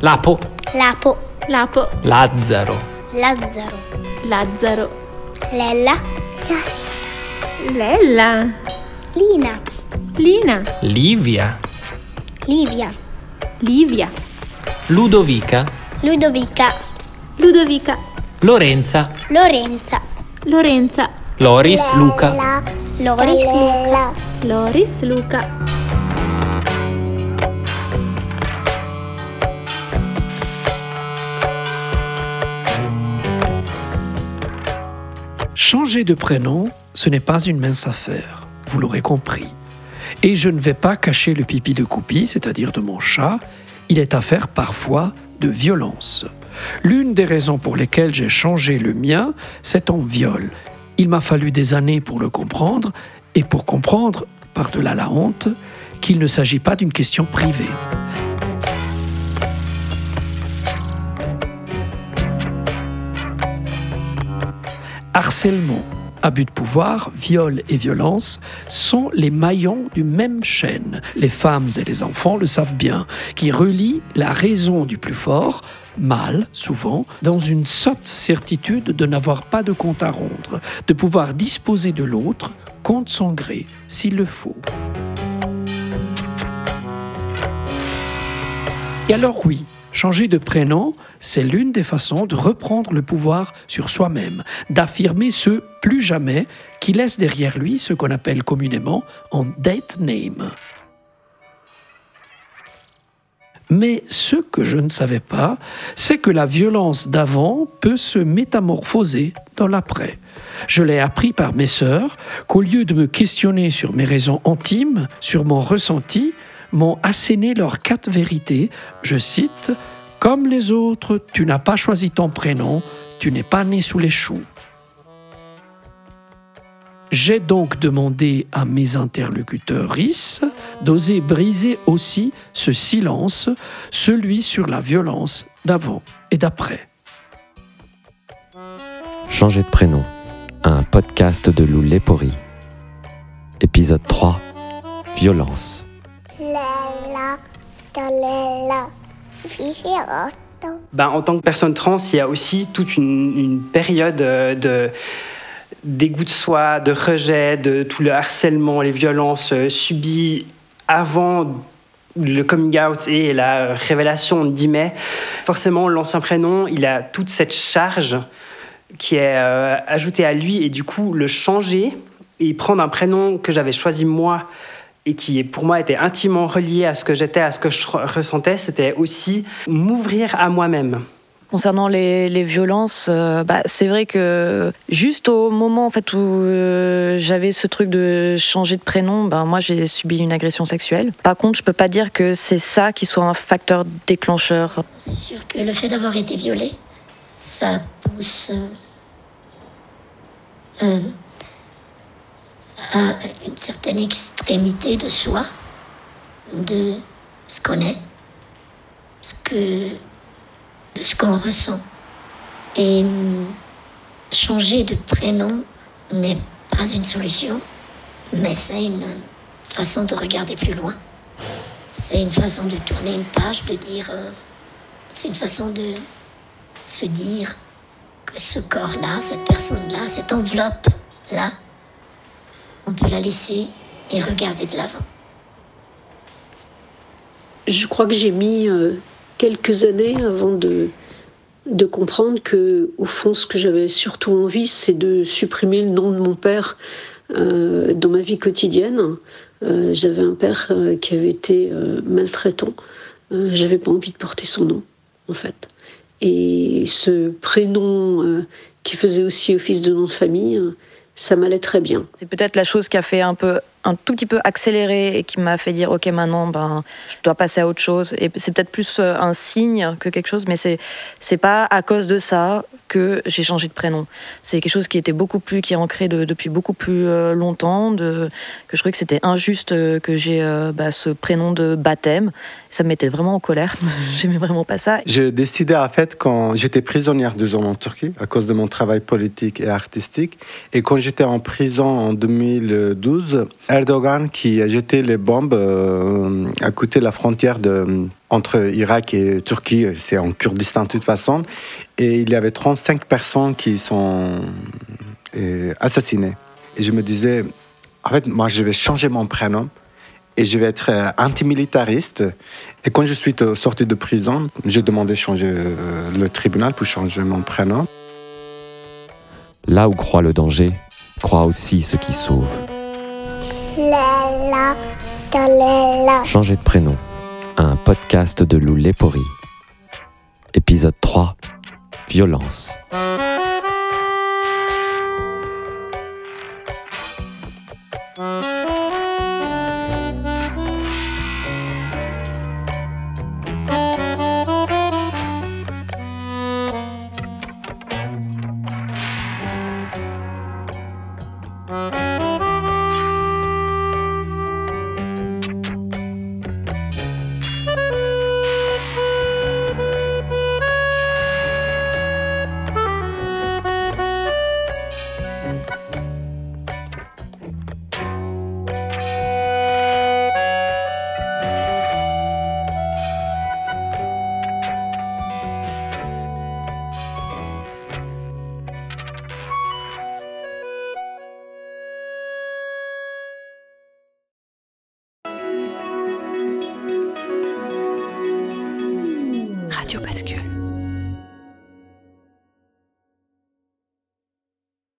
Lapo. Lapo. Lapo. Lazzaro. Lazzaro. Lazzaro. Lella. Lella. Lina. Lina. Livia. Livia. Livia. Ludovica. Ludovica. Ludovica. Lorenza. Lorenza. Lorenza. Loris Luca. Loris Luca. Loris Luca. Changer de prénom, ce n'est pas une mince affaire, vous l'aurez compris. Et je ne vais pas cacher le pipi de Coupi, c'est-à-dire de mon chat, il est affaire parfois de violence. L'une des raisons pour lesquelles j'ai changé le mien, c'est en viol. Il m'a fallu des années pour le comprendre, et pour comprendre, par-delà la honte, qu'il ne s'agit pas d'une question privée. Harcèlement, abus de pouvoir, viol et violence sont les maillons du même chaîne. Les femmes et les enfants le savent bien, qui relie la raison du plus fort, mal souvent, dans une sotte certitude de n'avoir pas de compte à rendre, de pouvoir disposer de l'autre contre son gré, s'il le faut. Et alors oui, changer de prénom, c'est l'une des façons de reprendre le pouvoir sur soi-même, d'affirmer ce plus jamais qui laisse derrière lui ce qu'on appelle communément un date name. Mais ce que je ne savais pas, c'est que la violence d'avant peut se métamorphoser dans l'après. Je l'ai appris par mes sœurs qu'au lieu de me questionner sur mes raisons intimes, sur mon ressenti, m'ont asséné leurs quatre vérités. Je cite Comme les autres, tu n'as pas choisi ton prénom, tu n'es pas né sous les choux. J'ai donc demandé à mes interlocuteurs RIS d'oser briser aussi ce silence, celui sur la violence d'avant et d'après. Changer de prénom, un podcast de Lou Lepori. Épisode 3 Violence. Ben, en tant que personne trans, il y a aussi toute une, période euh, de dégoût de soi, de rejet, de tout le harcèlement, les violences euh, subies avant le coming out et la révélation d'Imet. Forcément, l'ancien prénom, il a toute cette charge qui est euh, ajoutée à lui et du coup, le changer et prendre un prénom que j'avais choisi moi et qui pour moi était intimement relié à ce que j'étais, à ce que je ressentais, c'était aussi m'ouvrir à moi-même. Concernant les, les violences, euh, bah, c'est vrai que juste au moment en fait où euh, j'avais ce truc de changer de prénom, ben moi j'ai subi une agression sexuelle. Par contre, je peux pas dire que c'est ça qui soit un facteur déclencheur. C'est sûr que le fait d'avoir été violé, ça pousse euh, à une certaine extrémité de soi, de ce qu'on est, ce que de ce qu'on ressent. Et hum, changer de prénom n'est pas une solution, mais c'est une façon de regarder plus loin. C'est une façon de tourner une page, de dire. euh, c'est une façon de se dire que ce corps-là, cette personne-là, cette enveloppe-là, on peut la laisser et regarder de l'avant. Je crois que j'ai mis euh, quelques années avant de, de comprendre que, au fond, ce que j'avais surtout envie, c'est de supprimer le nom de mon père euh, dans ma vie quotidienne. Euh, j'avais un père qui avait été maltraitant. J'avais pas envie de porter son nom, en fait. Et ce prénom qui faisait aussi office de nom de famille, ça m'allait très bien. C'est peut-être la chose qui a fait un peu, un tout petit peu accélérer et qui m'a fait dire ok maintenant ben je dois passer à autre chose. Et c'est peut-être plus euh, un signe que quelque chose, mais c'est c'est pas à cause de ça que j'ai changé de prénom. C'est quelque chose qui était beaucoup plus, qui est ancré de- depuis beaucoup plus euh, longtemps, de, que je trouvais que c'était injuste euh, que j'ai euh, bah, ce prénom de baptême. Ça me mettait vraiment en colère. J'aimais vraiment pas ça. J'ai décidé en fait quand j'étais prisonnière deux ans en Turquie à cause de mon travail politique et artistique. Et quand j'étais en prison en 2012, Erdogan qui a jeté les bombes euh, à côté de la frontière entre Irak et Turquie. C'est en Kurdistan de toute façon. Et il y avait 35 personnes qui sont euh, assassinées. Et je me disais, en fait, moi, je vais changer mon prénom et je vais être euh, antimilitariste. Et quand je suis sorti de prison, j'ai demandé de changer le tribunal pour changer mon prénom. Là où croit le danger, croit aussi ce qui sauve. Changer de prénom. Un podcast de Lou Lepori. Épisode 3. Violence.